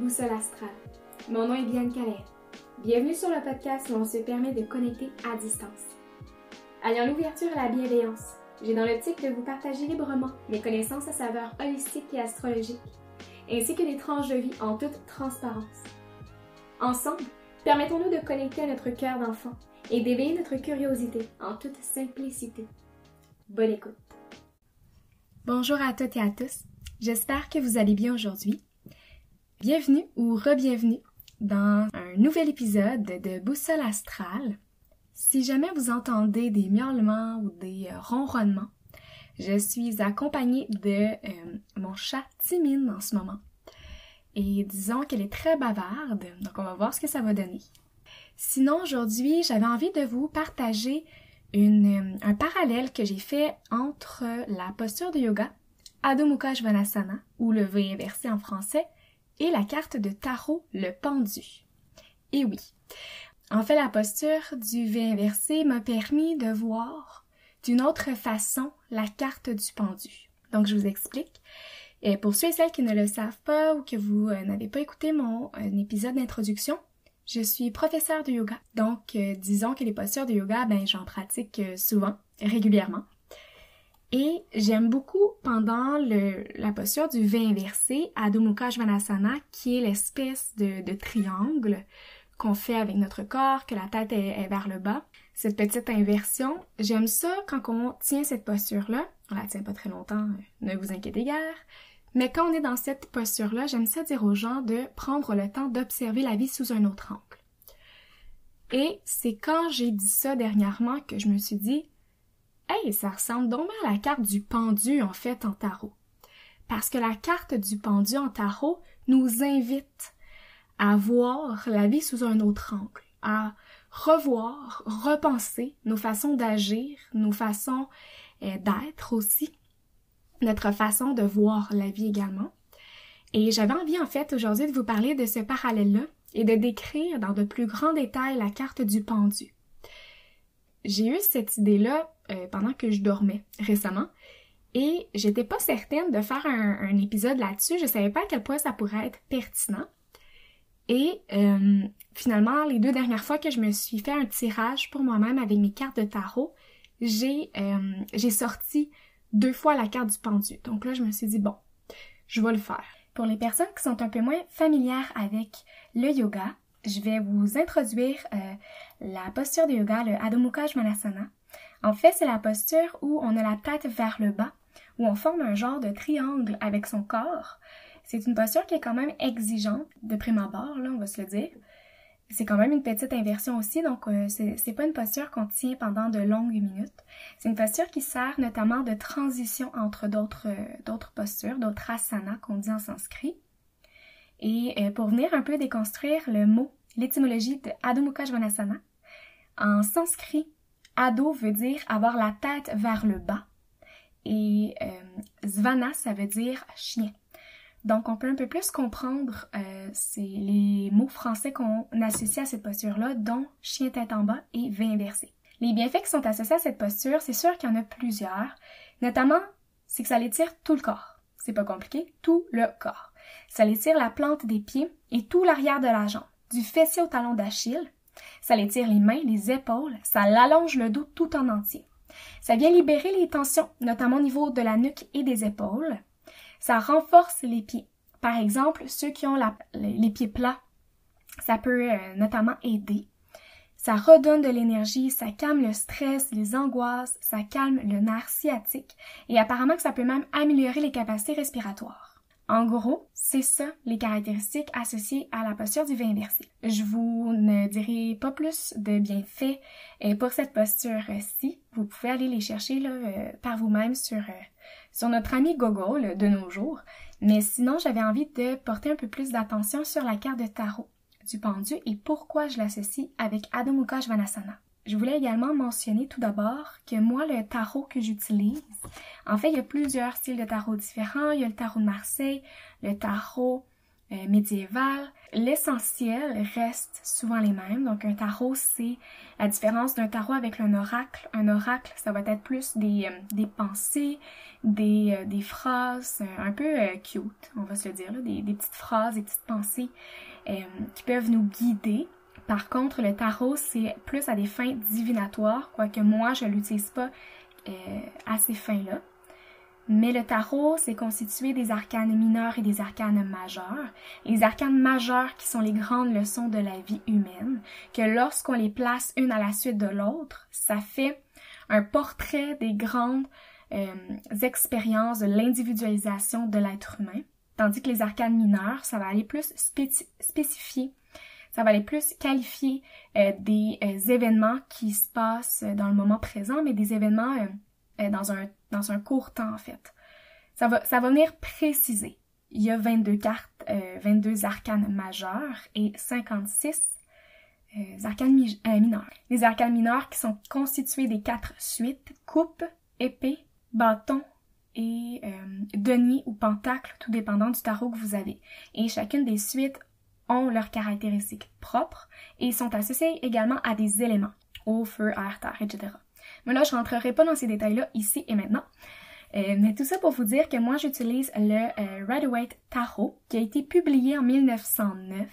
Boussole Astrale. Mon nom est Bianca Calais. Bienvenue sur le podcast où on se permet de connecter à distance. Ayant l'ouverture à la bienveillance, j'ai dans l'optique de vous partager librement mes connaissances à saveur holistique et astrologique, ainsi que des tranches de vie en toute transparence. Ensemble, permettons-nous de connecter à notre cœur d'enfant et d'éveiller notre curiosité en toute simplicité. Bonne écoute. Bonjour à toutes et à tous. J'espère que vous allez bien aujourd'hui. Bienvenue ou re-bienvenue dans un nouvel épisode de Boussole astrale. Si jamais vous entendez des miaulements ou des euh, ronronnements, je suis accompagnée de euh, mon chat Timine en ce moment. Et disons qu'elle est très bavarde, donc on va voir ce que ça va donner. Sinon, aujourd'hui, j'avais envie de vous partager une, un parallèle que j'ai fait entre la posture de yoga, Adho Mukha Svanasana, ou le V inversé en français, et la carte de tarot, le pendu. Et oui. En fait, la posture du V inversé m'a permis de voir d'une autre façon la carte du pendu. Donc, je vous explique. Et pour ceux et celles qui ne le savent pas ou que vous euh, n'avez pas écouté mon euh, épisode d'introduction, je suis professeure de yoga. Donc, euh, disons que les postures de yoga, ben, j'en pratique souvent, régulièrement. Et j'aime beaucoup pendant la posture du V inversé, Adho Mukha Svanasana, qui est l'espèce de, de, triangle qu'on fait avec notre corps, que la tête est, vers le bas. Cette petite inversion, j'aime ça quand on tient cette posture-là. On la tient pas très longtemps, ne vous inquiétez guère. Mais quand on est dans cette posture-là, j'aime ça dire aux gens de prendre le temps d'observer la vie sous un autre angle. Et c'est quand j'ai dit ça dernièrement que je me suis dit, Hey, ça ressemble donc à la carte du pendu en fait en tarot. Parce que la carte du pendu en tarot nous invite à voir la vie sous un autre angle, à revoir, repenser nos façons d'agir, nos façons euh, d'être aussi, notre façon de voir la vie également. Et j'avais envie en fait aujourd'hui de vous parler de ce parallèle-là et de décrire dans de plus grands détails la carte du pendu. J'ai eu cette idée-là euh, pendant que je dormais récemment. Et j'étais pas certaine de faire un, épisode là-dessus. Je savais pas à quel point ça pourrait être pertinent. Et euh, finalement, les deux dernières fois que je me suis fait un tirage pour moi-même avec mes cartes de tarot, j'ai euh, j'ai sorti deux fois la carte du pendu. Donc là, je me suis dit bon, je vais le faire. Pour les personnes qui sont un peu moins familières avec le yoga, je vais vous introduire la posture de yoga, le Adho Mukha Svanasana. En fait, c'est la posture où on a la tête vers le bas, où on forme un genre de triangle avec son corps. C'est une posture qui est quand même exigeante de prime abord, là, on va se le dire. C'est quand même une petite inversion aussi, donc euh, c'est pas une posture qu'on tient pendant de longues minutes. C'est une posture qui sert notamment de transition entre d'autres euh, postures, d'autres asanas qu'on dit en sanskrit. Et euh, pour venir un peu déconstruire le mot, l'étymologie de Adho Mukha en sanskrit, Ado veut dire avoir la tête vers le bas. Et euh, Zvana, ça veut dire chien. Donc, on peut un peu plus comprendre euh, les mots français qu'on associe à cette posture-là, dont chien tête en bas et V inversé. Les bienfaits qui sont associés à cette posture, c'est sûr qu'il y en a plusieurs. Notamment, c'est que ça l'étire tout le corps. C'est pas compliqué, tout le corps. Ça l'étire la plante des pieds et tout l'arrière de la jambe, du fessier au talon d'Achille, ça l'étire les mains, les épaules, ça l'allonge le dos tout en entier. Ça vient libérer les tensions, notamment au niveau de la nuque et des épaules. Ça renforce les pieds. Par exemple, ceux qui ont les pieds plats, ça peut euh, notamment aider. Ça redonne de l'énergie, ça calme le stress, les angoisses, ça calme le nerf sciatique et apparemment que ça peut même améliorer les capacités respiratoires. En gros, c'est ça les caractéristiques associées à la posture du V inversé. Je vous ne dirai pas plus de bienfaits euh, pour cette posture-ci. Vous pouvez aller les chercher euh, par vous-même sur, euh, notre ami Google de nos jours. Mais sinon, j'avais envie de porter un peu plus d'attention sur la carte de tarot du pendu et pourquoi je l'associe avec Adho Mukha. Je voulais également mentionner tout d'abord que moi, le tarot que j'utilise, en fait, il y a plusieurs styles de tarot différents. Il y a le tarot de Marseille, le tarot euh, médiévales. L'essentiel reste souvent les mêmes. Donc un tarot, c'est la différence d'un tarot avec un oracle. Un oracle, ça va être plus des, euh, des pensées, des, euh, des phrases un peu cute, on va se le dire, là, des, des petites phrases, des petites pensées qui peuvent nous guider. Par contre, le tarot, c'est plus à des fins divinatoires, quoique moi, je l'utilise pas à ces fins-là. Mais le tarot, c'est constitué des arcanes mineurs et des arcanes majeurs. Les arcanes majeurs qui sont les grandes leçons de la vie humaine, que lorsqu'on les place une à la suite de l'autre, ça fait un portrait des grandes euh, expériences de l'individualisation de l'être humain. Tandis que les arcanes mineurs, ça va aller plus spécifier ça va aller plus qualifier euh, des euh, événements qui se passent dans le moment présent, mais des événements dans un dans un court temps en fait. Ça va, venir préciser. Il y a 22 cartes, 22 euh, arcanes majeures et 56 euh, arcanes euh, mineurs. Les arcanes mineurs qui sont constitués des quatre suites, coupe, épée, bâton et denier ou pentacle, tout dépendant du tarot que vous avez. Et chacune des suites ont leurs caractéristiques propres et sont associées également à des éléments, eau, feu, air, terre, etc. Mais là, je rentrerai pas dans ces détails-là ici et maintenant. Euh, mais tout ça pour vous dire que moi, j'utilise le euh, Rider-Waite Tarot, qui a été publié en 1909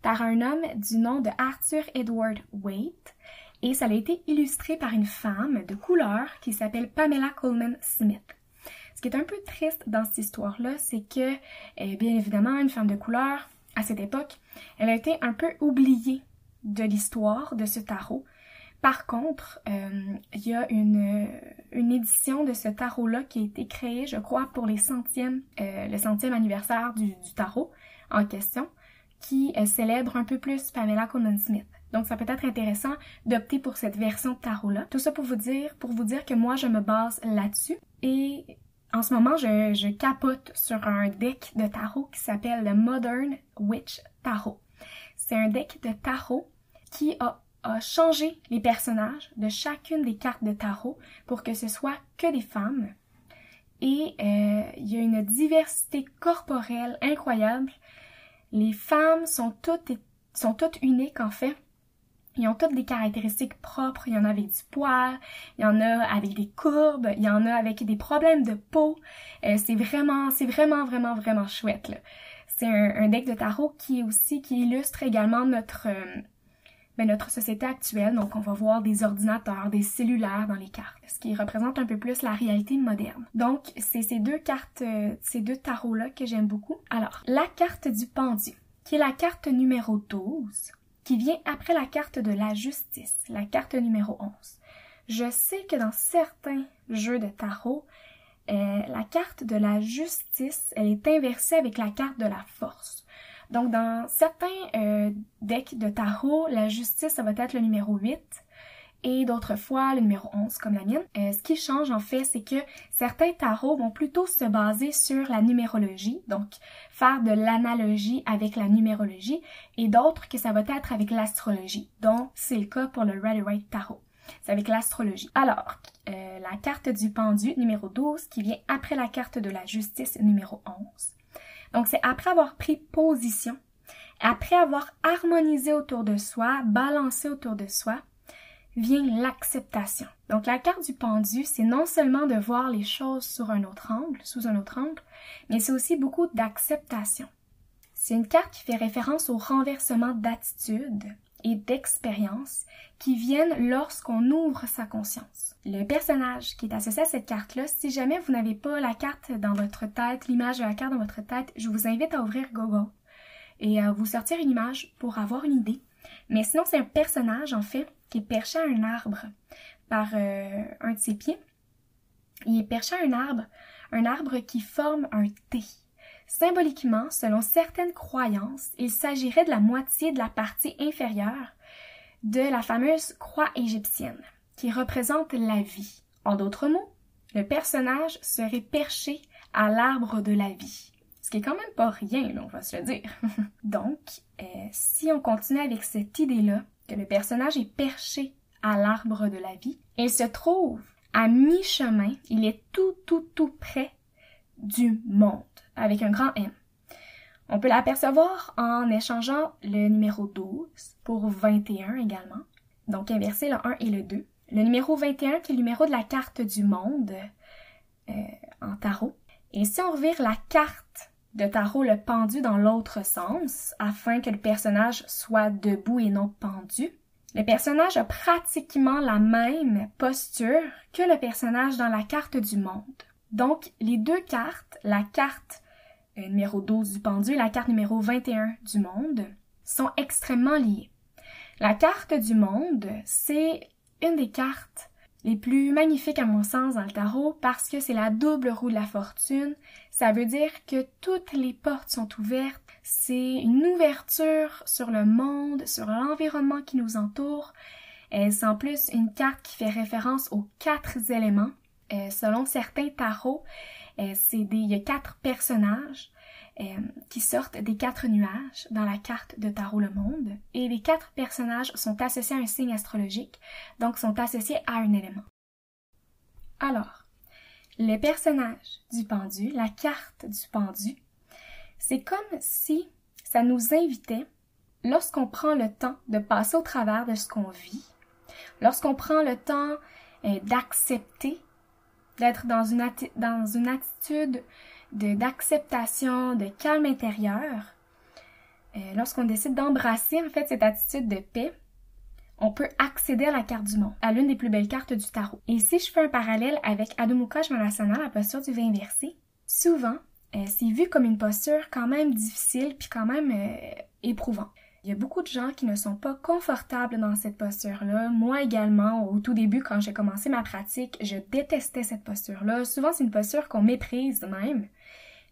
par un homme du nom de Arthur Edward Waite, et ça a été illustré par une femme de couleur qui s'appelle Pamela Coleman Smith. Ce qui est un peu triste dans cette histoire-là, c'est que, euh, bien évidemment, une femme de couleur, à cette époque, elle a été un peu oubliée de l'histoire de ce tarot, par contre, euh, il y a une, une, édition de ce tarot-là qui a été créée, je crois, pour les centièmes, euh, le centième anniversaire du, tarot en question, qui euh, célèbre un peu plus Pamela Coleman Smith. Donc, ça peut être intéressant d'opter pour cette version de tarot-là. Tout ça pour vous dire, pour vous dire que moi, je me base là-dessus. Et en ce moment, je, capote sur un deck de tarot qui s'appelle le Modern Witch Tarot. C'est un deck de tarot qui a a changé les personnages de chacune des cartes de tarot pour que ce soit que des femmes. Et euh, il y a une diversité corporelle incroyable. Les femmes sont toutes, sont toutes uniques en fait. Ils ont toutes des caractéristiques propres. Il y en a avec du poil, il y en a avec des courbes, il y en a avec des problèmes de peau. Euh, c'est vraiment, c'est vraiment, vraiment, vraiment chouette. C'est un, deck de tarot qui aussi, qui illustre également notre, euh, ben, notre société actuelle. Donc, on va voir des ordinateurs, des cellulaires dans les cartes, ce qui représente un peu plus la réalité moderne. Donc, c'est ces deux cartes, euh, ces deux tarots-là que j'aime beaucoup. Alors, la carte du pendu, qui est la carte numéro 12, qui vient après la carte de la justice, la carte numéro 11. Je sais que dans certains jeux de tarot, euh, la carte de la justice, elle est inversée avec la carte de la force. Donc, dans certains euh, decks de tarot, la justice, ça va être le numéro 8 et d'autres fois le numéro 11 comme la mienne. Euh, ce qui change en fait, c'est que certains tarots vont plutôt se baser sur la numérologie, donc faire de l'analogie avec la numérologie, et d'autres que ça va être avec l'astrologie. Donc c'est le cas pour le Rider-Waite Tarot. C'est avec l'astrologie. Alors, euh, la carte du pendu numéro 12 qui vient après la carte de la justice numéro 11 donc, c'est après avoir pris position, après avoir harmonisé autour de soi, balancé autour de soi, vient l'acceptation. Donc, la carte du pendu, c'est non seulement de voir les choses sur un autre angle, sous un autre angle, mais c'est aussi beaucoup d'acceptation. C'est une carte qui fait référence au renversement d'attitude et d'expérience qui viennent lorsqu'on ouvre sa conscience. Le personnage qui est associé à cette carte-là, si jamais vous n'avez pas la carte dans votre tête, l'image de la carte dans votre tête, je vous invite à ouvrir Google et à vous sortir une image pour avoir une idée. Mais sinon, c'est un personnage, en fait, qui est perché à un arbre par euh, un de ses pieds. Il est perché à un arbre, un arbre qui forme un T. Symboliquement, selon certaines croyances, il s'agirait de la moitié de la partie inférieure de la fameuse croix égyptienne, qui représente la vie. En d'autres mots, le personnage serait perché à l'arbre de la vie. Ce qui est quand même pas rien, on va se le dire. Donc, euh, si on continue avec cette idée-là, que le personnage est perché à l'arbre de la vie, il se trouve à mi-chemin, il est tout, tout, tout près du monde, avec un grand M. On peut l'apercevoir en échangeant le numéro 12 pour 21 également. Donc inverser le 1 et le 2. Le numéro 21 qui est le numéro de la carte du monde euh, en tarot. Et si on revire la carte de tarot le pendu dans l'autre sens, afin que le personnage soit debout et non pendu, le personnage a pratiquement la même posture que le personnage dans la carte du monde. Donc, les deux cartes, la carte euh, numéro 12 du pendu et la carte numéro 21 du monde, sont extrêmement liées. La carte du monde, c'est une des cartes les plus magnifiques à mon sens dans le tarot parce que c'est la double roue de la fortune. Ça veut dire que toutes les portes sont ouvertes. C'est une ouverture sur le monde, sur l'environnement qui nous entoure. C'est en plus une carte qui fait référence aux quatre éléments. Euh, selon certains tarots, euh, c'est il y a quatre personnages euh, qui sortent des quatre nuages dans la carte de Tarot le Monde. Et les quatre personnages sont associés à un signe astrologique, donc sont associés à un élément. Alors, le personnage du pendu, la carte du pendu, c'est comme si ça nous invitait, lorsqu'on prend le temps de passer au travers de ce qu'on vit, lorsqu'on prend le temps euh, d'accepter, d'être dans une, dans une attitude d'acceptation, de, calme intérieur, euh, lorsqu'on décide d'embrasser en fait cette attitude de paix, on peut accéder à la carte du monde, à l'une des plus belles cartes du tarot. Et si je fais un parallèle avec Adho Mukha la posture du vin inversé, souvent, euh, c'est vu comme une posture quand même difficile puis quand même euh, éprouvant. Il y a beaucoup de gens qui ne sont pas confortables dans cette posture-là. Moi également, au tout début, quand j'ai commencé ma pratique, je détestais cette posture-là. Souvent, c'est une posture qu'on méprise même.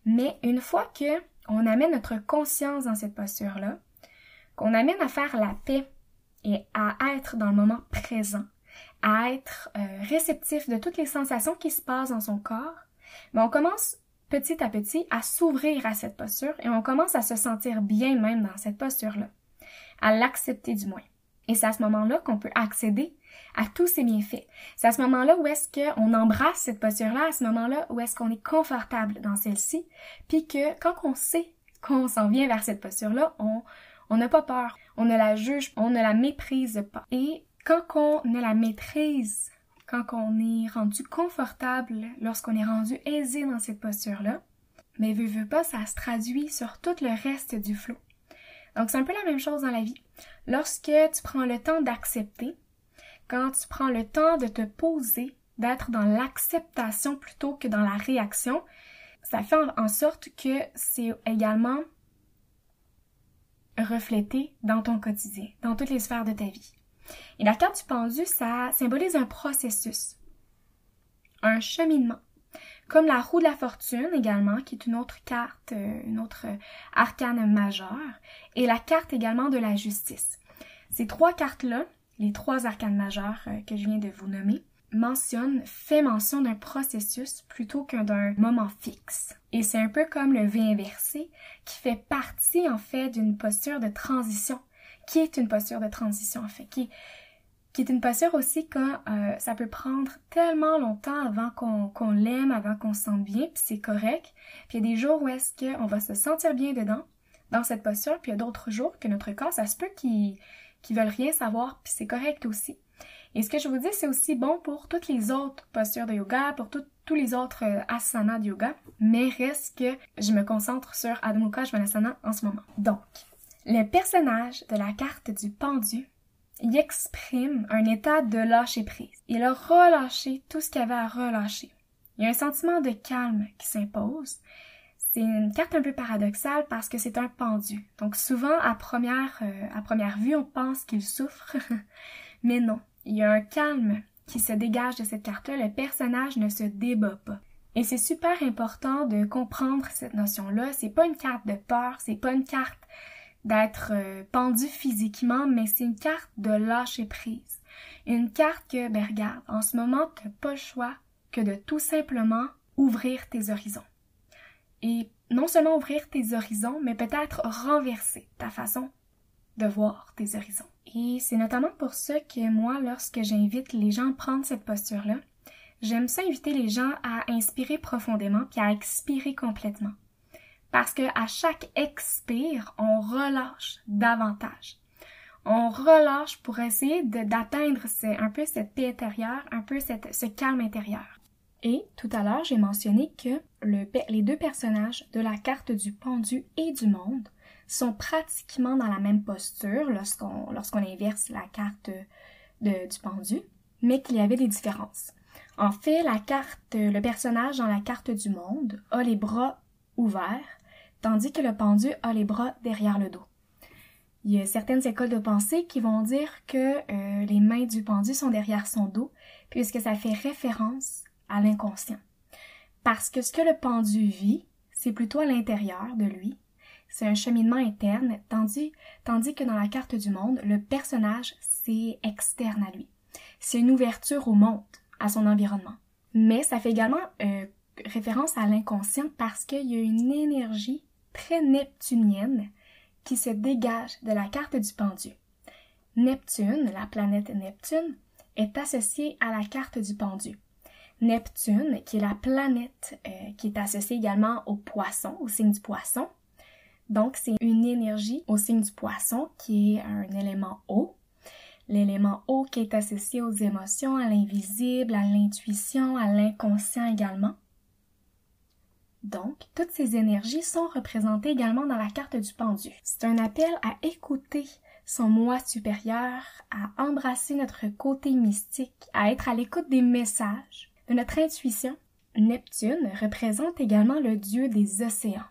Mais une fois que on amène notre conscience dans cette posture-là, qu'on amène à faire la paix et à être dans le moment présent, à être euh, réceptif de toutes les sensations qui se passent dans son corps, ben on commence petit à petit à s'ouvrir à cette posture et on commence à se sentir bien même dans cette posture-là à l'accepter du moins. Et c'est à ce moment-là qu'on peut accéder à tous ces bienfaits. C'est à ce moment-là où est-ce qu'on embrasse cette posture-là, à ce moment-là où est-ce qu'on est confortable dans celle-ci, puis que quand on sait qu'on s'en vient vers cette posture-là, on n'a pas peur, on ne la juge, on ne la méprise pas. Et quand on ne la maîtrise, quand on est rendu confortable, lorsqu'on est rendu aisé dans cette posture-là, mais veut, veut pas, ça se traduit sur tout le reste du flot. Donc c'est un peu la même chose dans la vie. Lorsque tu prends le temps d'accepter, quand tu prends le temps de te poser, d'être dans l'acceptation plutôt que dans la réaction, ça fait en sorte que c'est également reflété dans ton quotidien, dans toutes les sphères de ta vie. Et la carte du pendu, ça symbolise un processus, un cheminement comme la roue de la fortune également, qui est une autre carte, euh, une autre arcane majeure, et la carte également de la justice. Ces trois cartes-là, les trois arcanes majeures euh, que je viens de vous nommer, mentionnent, fait mention d'un processus plutôt qu'un d'un moment fixe. Et c'est un peu comme le V inversé, qui fait partie en fait d'une posture de transition, qui est une posture de transition en fait, qui qui est une posture aussi quand euh, ça peut prendre tellement longtemps avant qu'on l'aime, avant qu'on se sente bien, puis c'est correct. Puis il y a des jours où est-ce qu'on va se sentir bien dedans, dans cette posture, puis il y a d'autres jours que notre corps, ça se peut qu'ils qu veulent rien savoir, puis c'est correct aussi. Et ce que je vous dis, c'est aussi bon pour toutes les autres postures de yoga, pour tous les autres euh, asanas de yoga, mais reste que je me concentre sur Adho Mukha en ce moment. Donc, le personnage de la carte du pendu il exprime un état de lâcher prise. Il a relâché tout ce qu'il avait à relâcher. Il y a un sentiment de calme qui s'impose. C'est une carte un peu paradoxale parce que c'est un pendu. Donc souvent, à première, euh, à première vue, on pense qu'il souffre. Mais non, il y a un calme qui se dégage de cette carte-là. Le personnage ne se débat pas. Et c'est super important de comprendre cette notion-là. C'est pas une carte de peur, c'est pas une carte d'être euh, pendu physiquement, mais c'est une carte de lâcher prise. Une carte que, ben regarde, en ce moment, tu n'as pas le choix que de tout simplement ouvrir tes horizons. Et non seulement ouvrir tes horizons, mais peut-être renverser ta façon de voir tes horizons. Et c'est notamment pour ça que moi, lorsque j'invite les gens à prendre cette posture-là, j'aime ça inviter les gens à inspirer profondément puis à expirer complètement Parce que à chaque expire, on relâche davantage. On relâche pour essayer d'atteindre un peu cette paix intérieure, un peu ce calme intérieur. Et tout à l'heure, j'ai mentionné que le, les deux personnages de la carte du pendu et du monde sont pratiquement dans la même posture lorsqu'on inverse la carte du pendu, mais qu'il y avait des différences. En fait, le personnage dans la carte du monde a les bras ouverts, tandis que le pendu a les bras derrière le dos. Il y a certaines écoles de pensée qui vont dire que euh, les mains du pendu sont derrière son dos, puisque ça fait référence à l'inconscient. Parce que ce que le pendu vit, c'est plutôt à l'intérieur de lui. C'est un cheminement interne, tandis, que dans la carte du monde, le personnage, c'est externe à lui. C'est une ouverture au monde, à son environnement. Mais ça fait également euh, référence à l'inconscient parce qu'il y a une énergie très neptunienne qui se dégage de la carte du pendu. Neptune, la planète Neptune, est associée à la carte du pendu. Neptune, qui est la planète euh, qui est associée également au poisson, au signe du poisson. Donc, c'est une énergie au signe du poisson qui est un élément eau. L'élément eau qui est associé aux émotions, à l'invisible, à l'intuition, à l'inconscient également. Donc, toutes ces énergies sont représentées également dans la carte du pendu. C'est un appel à écouter son moi supérieur, à embrasser notre côté mystique, à être à l'écoute des messages, de notre intuition, Neptune représente également le dieu des océans.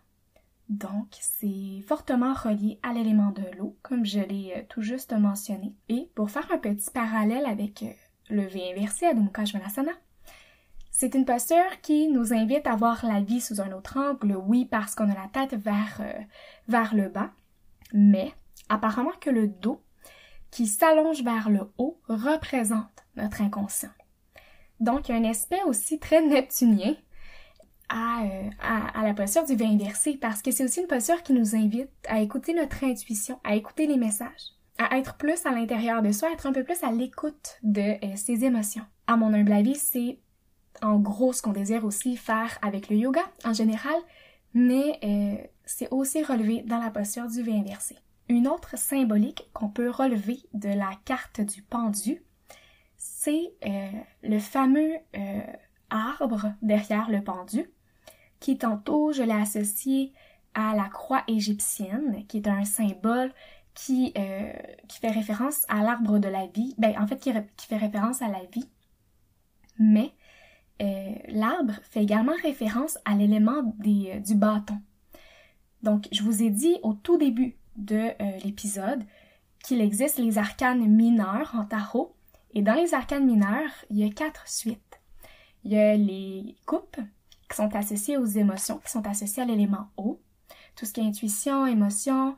Donc, c'est fortement relié à l'élément de l'eau, comme je l'ai euh, tout juste mentionné. Et pour faire un petit parallèle avec euh, le V inversé à Svanasana, c'est une posture qui nous invite à voir la vie sous un autre angle, oui, parce qu'on a la tête vers, euh, vers le bas, mais apparemment que le dos, qui s'allonge vers le haut, représente notre inconscient. Donc, il y a un aspect aussi très neptunien euh, à, à, la posture du vin inversé parce que c'est aussi une posture qui nous invite à écouter notre intuition, à écouter les messages, à être plus à l'intérieur de soi, à être un peu plus à l'écoute de euh, ses émotions. À mon humble avis, c'est en gros ce qu'on désire aussi faire avec le yoga en général, mais euh, c'est aussi relevé dans la posture du V inversé. Une autre symbolique qu'on peut relever de la carte du pendu, c'est euh, le fameux euh, arbre derrière le pendu, qui tantôt je l'ai associé à la croix égyptienne, qui est un symbole qui, fait référence à l'arbre de la vie, ben en fait qui fait référence à la vie, mais l'arbre fait également référence à l'élément du bâton. Donc je vous ai dit au tout début de l'épisode qu'il existe les arcanes mineurs en tarot et dans les arcanes mineurs, il y a quatre suites. Il y a les coupes qui sont associées aux émotions, qui sont associées à l'élément eau. Tout ce qui est intuition, émotion,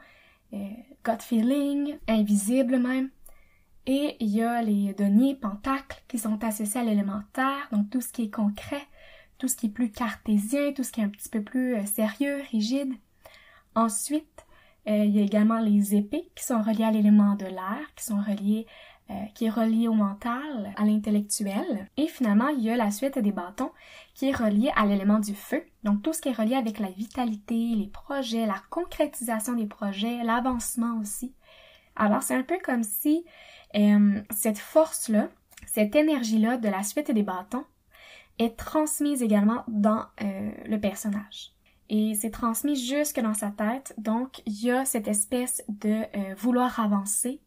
euh, gut feeling, invisible même. Et il y a les deniers, pentacles qui sont associés à l'élément terre, donc tout ce qui est concret, tout ce qui est plus cartésien, tout ce qui est un petit peu plus euh, sérieux, rigide. Ensuite, euh, il y a également les épées qui sont reliées à l'élément de l'air, qui sont reliées euh, qui est relié au mental, à l'intellectuel. Et finalement, il y a la suite des bâtons qui est relié à l'élément du feu. Donc tout ce qui est relié avec la vitalité, les projets, la concrétisation des projets, l'avancement aussi. Alors c'est un peu comme si euh, cette force-là, cette énergie-là de la suite des bâtons est transmise également dans euh, le personnage. Et c'est transmis jusque dans sa tête. Donc, il y a cette espèce de vouloir avancer,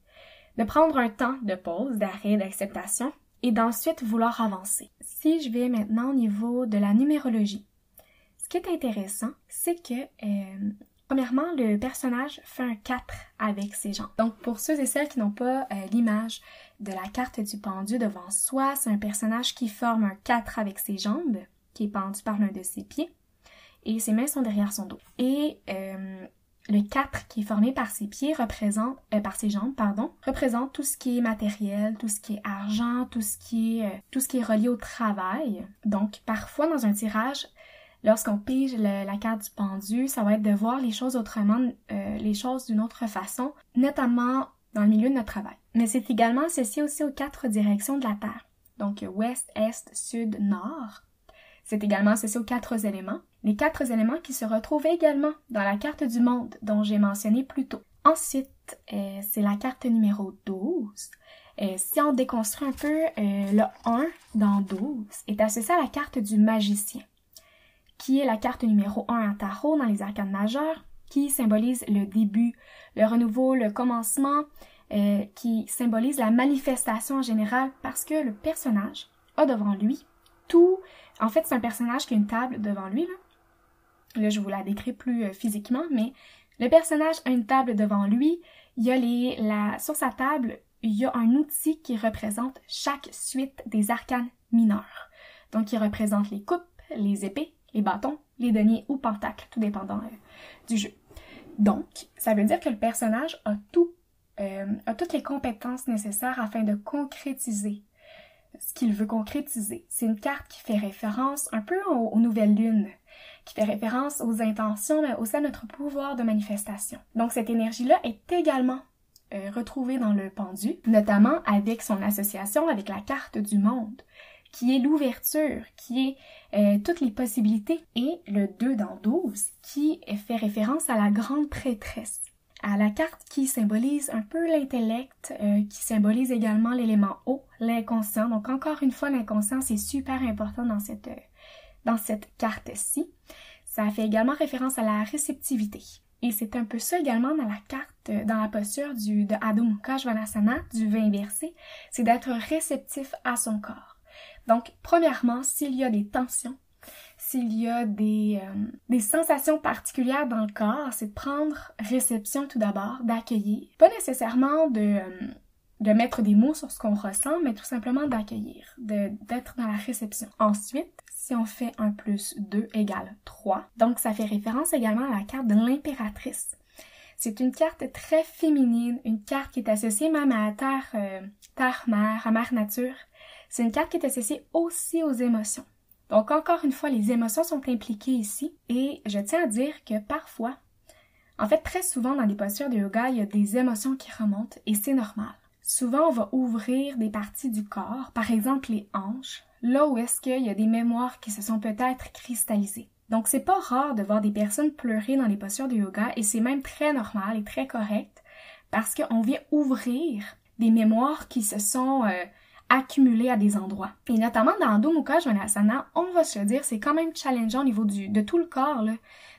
de prendre un temps de pause, d'arrêt, d'acceptation et d'ensuite vouloir avancer. Si je vais maintenant au niveau de la numérologie, ce qui est intéressant, c'est que euh, Premièrement, le personnage fait un 4 avec ses jambes. Donc pour ceux et celles qui n'ont pas euh, l'image de la carte du pendu devant soi, c'est un personnage qui forme un 4 avec ses jambes, qui est pendu par l'un de ses pieds, et ses mains sont derrière son dos. Et euh, le 4 qui est formé par ses pieds représente, euh, par ses jambes, pardon, représente tout ce qui est matériel, tout ce qui est argent, tout ce qui est, euh, tout ce qui est relié au travail. Donc, parfois dans un tirage, lorsqu'on pige la carte du pendu, ça va être de voir les choses autrement, euh, les choses d'une autre façon, notamment dans le milieu de notre travail. Mais c'est également associé aussi aux quatre directions de la Terre. Donc, ouest, est, sud, nord. C'est également associé aux quatre éléments. Les quatre éléments qui se retrouvent également dans la carte du monde dont j'ai mentionné plus tôt. Ensuite, euh, c'est la carte numéro 12. Euh, si on déconstruit un peu, euh, le 1 dans 12 est associé à la carte du magicien, qui est la carte numéro 1 en tarot dans les arcanes majeures, qui symbolise le début, le renouveau, le commencement, qui symbolise la manifestation en général parce que le personnage a devant lui tout. En fait, c'est un personnage qui a une table devant lui. Là, je vous la décris plus physiquement, mais le personnage a une table devant lui. Il y a les, la, sur sa table, il y a un outil qui représente chaque suite des arcanes mineurs. Donc, il représente les coupes, les épées, les bâtons, les deniers ou pentacles, tout dépendant euh, du jeu. Donc, ça veut dire que le personnage a tout, euh, a toutes les compétences nécessaires afin de concrétiser ce qu'il veut concrétiser. C'est une carte qui fait référence un peu aux nouvelles lunes qui fait référence aux intentions, mais aussi à notre pouvoir de manifestation. Donc cette énergie-là est également euh, retrouvée dans le pendu, notamment avec son association avec la carte du monde, qui est l'ouverture, qui est euh, toutes les possibilités, et le 2 dans 12, qui fait référence à la grande prêtresse à la carte qui symbolise un peu l'intellect, euh, qui symbolise également l'élément haut, l'inconscient. Donc encore une fois, l'inconscient, c'est super important dans cette, dans cette carte-ci. Ça fait également référence à la réceptivité. Et c'est un peu ça également dans la carte, dans la posture du, de Adho Mukha Svanasana, du vin inversé, c'est d'être réceptif à son corps. Donc, premièrement, s'il y a des tensions, s'il y a des, euh, des sensations particulières dans le corps, c'est de prendre réception tout d'abord, d'accueillir. Pas nécessairement de, euh, mettre des mots sur ce qu'on ressent, mais tout simplement d'accueillir, d'être dans la réception. Ensuite, si on fait 1 plus 2 égale 3, donc ça fait référence également à la carte de l'impératrice. C'est une carte très féminine, une carte qui est associée même à la terre, euh, terre-mère, à mère nature. C'est une carte qui est associée aussi aux émotions. Donc encore une fois, les émotions sont impliquées ici et je tiens à dire que parfois, en fait très souvent dans les postures de yoga, il y a des émotions qui remontent et c'est normal. Souvent, on va ouvrir des parties du corps, par exemple les hanches, là où est-ce qu'il y a des mémoires qui se sont peut-être cristallisées. Donc, c'est pas rare de voir des personnes pleurer dans les postures de yoga et c'est même très normal et très correct parce qu'on vient ouvrir des mémoires qui se sont euh, accumulées à des endroits. Et notamment dans Adho Mukha Svanasana, on va se dire, c'est quand même challengeant au niveau du, de tout le corps. Là.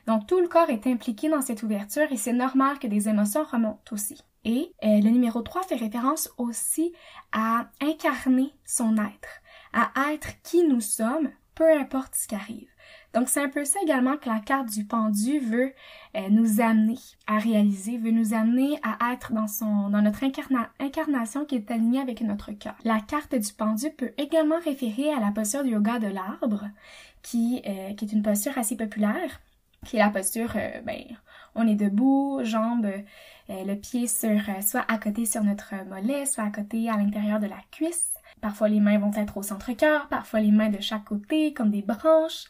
Donc, tout le corps est impliqué dans cette ouverture et c'est normal que des émotions remontent aussi. Et euh, le numéro 3 fait référence aussi à incarner son être, à être qui nous sommes, peu importe ce qui arrive. Donc c'est un peu ça également que la carte du pendu veut euh, nous amener à réaliser, veut nous amener à être dans son dans notre incarnation qui est alignée avec notre cœur. La carte du pendu peut également référer à la posture du yoga de l'arbre, qui, euh, qui est une posture assez populaire, qui est la posture, ben, on est debout, jambes euh, le pied sur euh, soit à côté sur notre mollet, soit à côté à l'intérieur de la cuisse. Parfois les mains vont être au centre-cœur, parfois les mains de chaque côté comme des branches.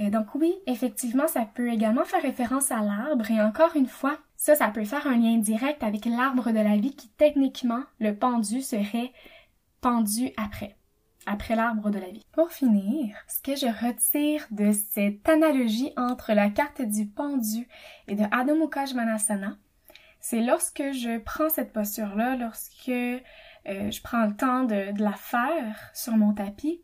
Euh, donc oui, effectivement, ça peut également faire référence à l'arbre et encore une fois, ça, ça peut faire un lien direct avec l'arbre de la vie qui techniquement, le pendu serait pendu après après l'arbre de la vie. Pour finir, ce que je retire de cette analogie entre la carte du pendu et de Adho Mukha Svanasana, c'est lorsque je prends cette posture-là, lorsque euh, je prends le temps de, la faire sur mon tapis,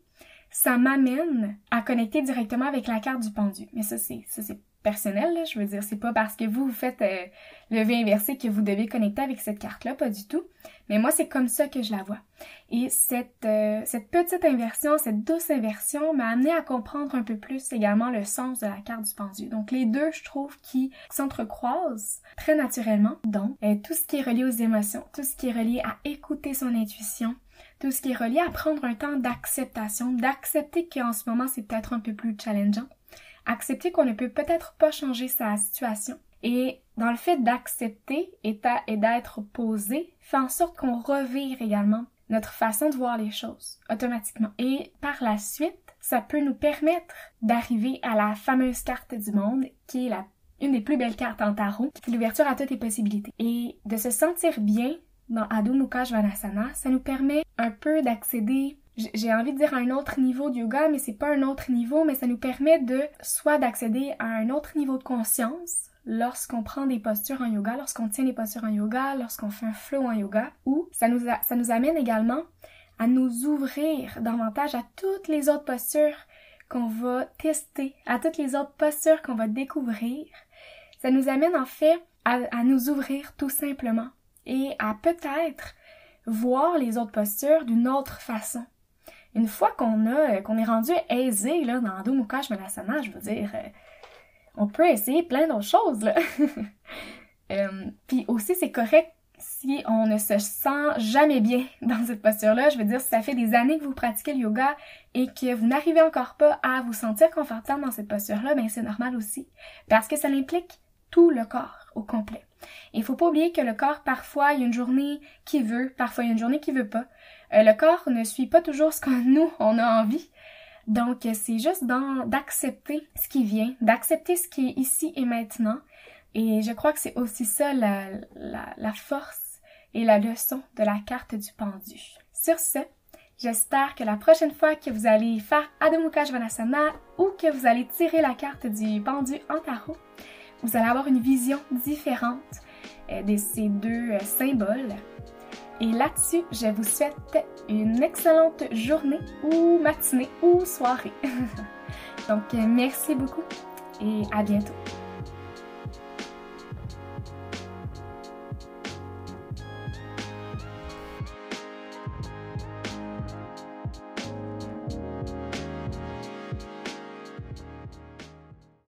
ça m'amène à connecter directement avec la carte du pendu. Mais ça, c'est, ça, c'est personnel, là, je veux dire, c'est pas parce que vous, vous faites euh, le V inversé que vous devez connecter avec cette carte-là, pas du tout. Mais moi, c'est comme ça que je la vois. Et cette, euh, cette petite inversion, cette douce inversion m'a amené à comprendre un peu plus également le sens de la carte du pendu. Donc les deux, je trouve, qui s'entrecroisent très naturellement. Donc, euh, tout ce qui est relié aux émotions, tout ce qui est relié à écouter son intuition, tout ce qui est relié à prendre un temps d'acceptation, d'accepter qu'en ce moment c'est peut-être un peu plus challengeant, accepter qu'on ne peut peut-être pas changer sa situation. Et dans le fait d'accepter et d'être posé, fait en sorte qu'on revire également notre façon de voir les choses automatiquement. Et par la suite, ça peut nous permettre d'arriver à la fameuse carte du monde qui est la une des plus belles cartes en tarot, qui est l'ouverture à toutes les possibilités. Et de se sentir bien dans Adho Mukha Svanasana, ça nous permet un peu d'accéder j'ai envie de dire un autre niveau de yoga, mais c'est pas un autre niveau, mais ça nous permet de soit d'accéder à un autre niveau de conscience lorsqu'on prend des postures en yoga, lorsqu'on tient des postures en yoga, lorsqu'on fait un flow en yoga, ou ça nous, ça nous amène également à nous ouvrir davantage à toutes les autres postures qu'on va tester, à toutes les autres postures qu'on va découvrir. Ça nous amène en fait à, à nous ouvrir tout simplement et à peut-être voir les autres postures d'une autre façon. Une fois qu'on a qu'on est rendu aisé là dans Adho Mukha Svanasana, je veux dire euh, on peut essayer plein d'autres choses là. euh, puis aussi c'est correct si on ne se sent jamais bien dans cette posture-là, je veux dire, si ça fait des années que vous pratiquez le yoga et que vous n'arrivez encore pas à vous sentir confortable dans cette posture-là, ben c'est normal aussi. Parce que ça implique tout le corps au complet. Il faut pas oublier que le corps, parfois, il y a une journée qui veut, parfois il y a une journée qui veut pas. Euh, le corps ne suit pas toujours ce que nous, on a envie. Donc, c'est juste d'accepter ce qui vient, d'accepter ce qui est ici et maintenant. Et je crois que c'est aussi ça la, la, force et la leçon de la carte du pendu. Sur ce, j'espère que la prochaine fois que vous allez faire Adho Mukha Svanasana ou que vous allez tirer la carte du pendu en tarot, vous allez avoir une vision différente euh, de ces deux euh, symboles. Et là-dessus, je vous souhaite une excellente journée ou matinée ou soirée. Donc, euh, merci beaucoup et à bientôt.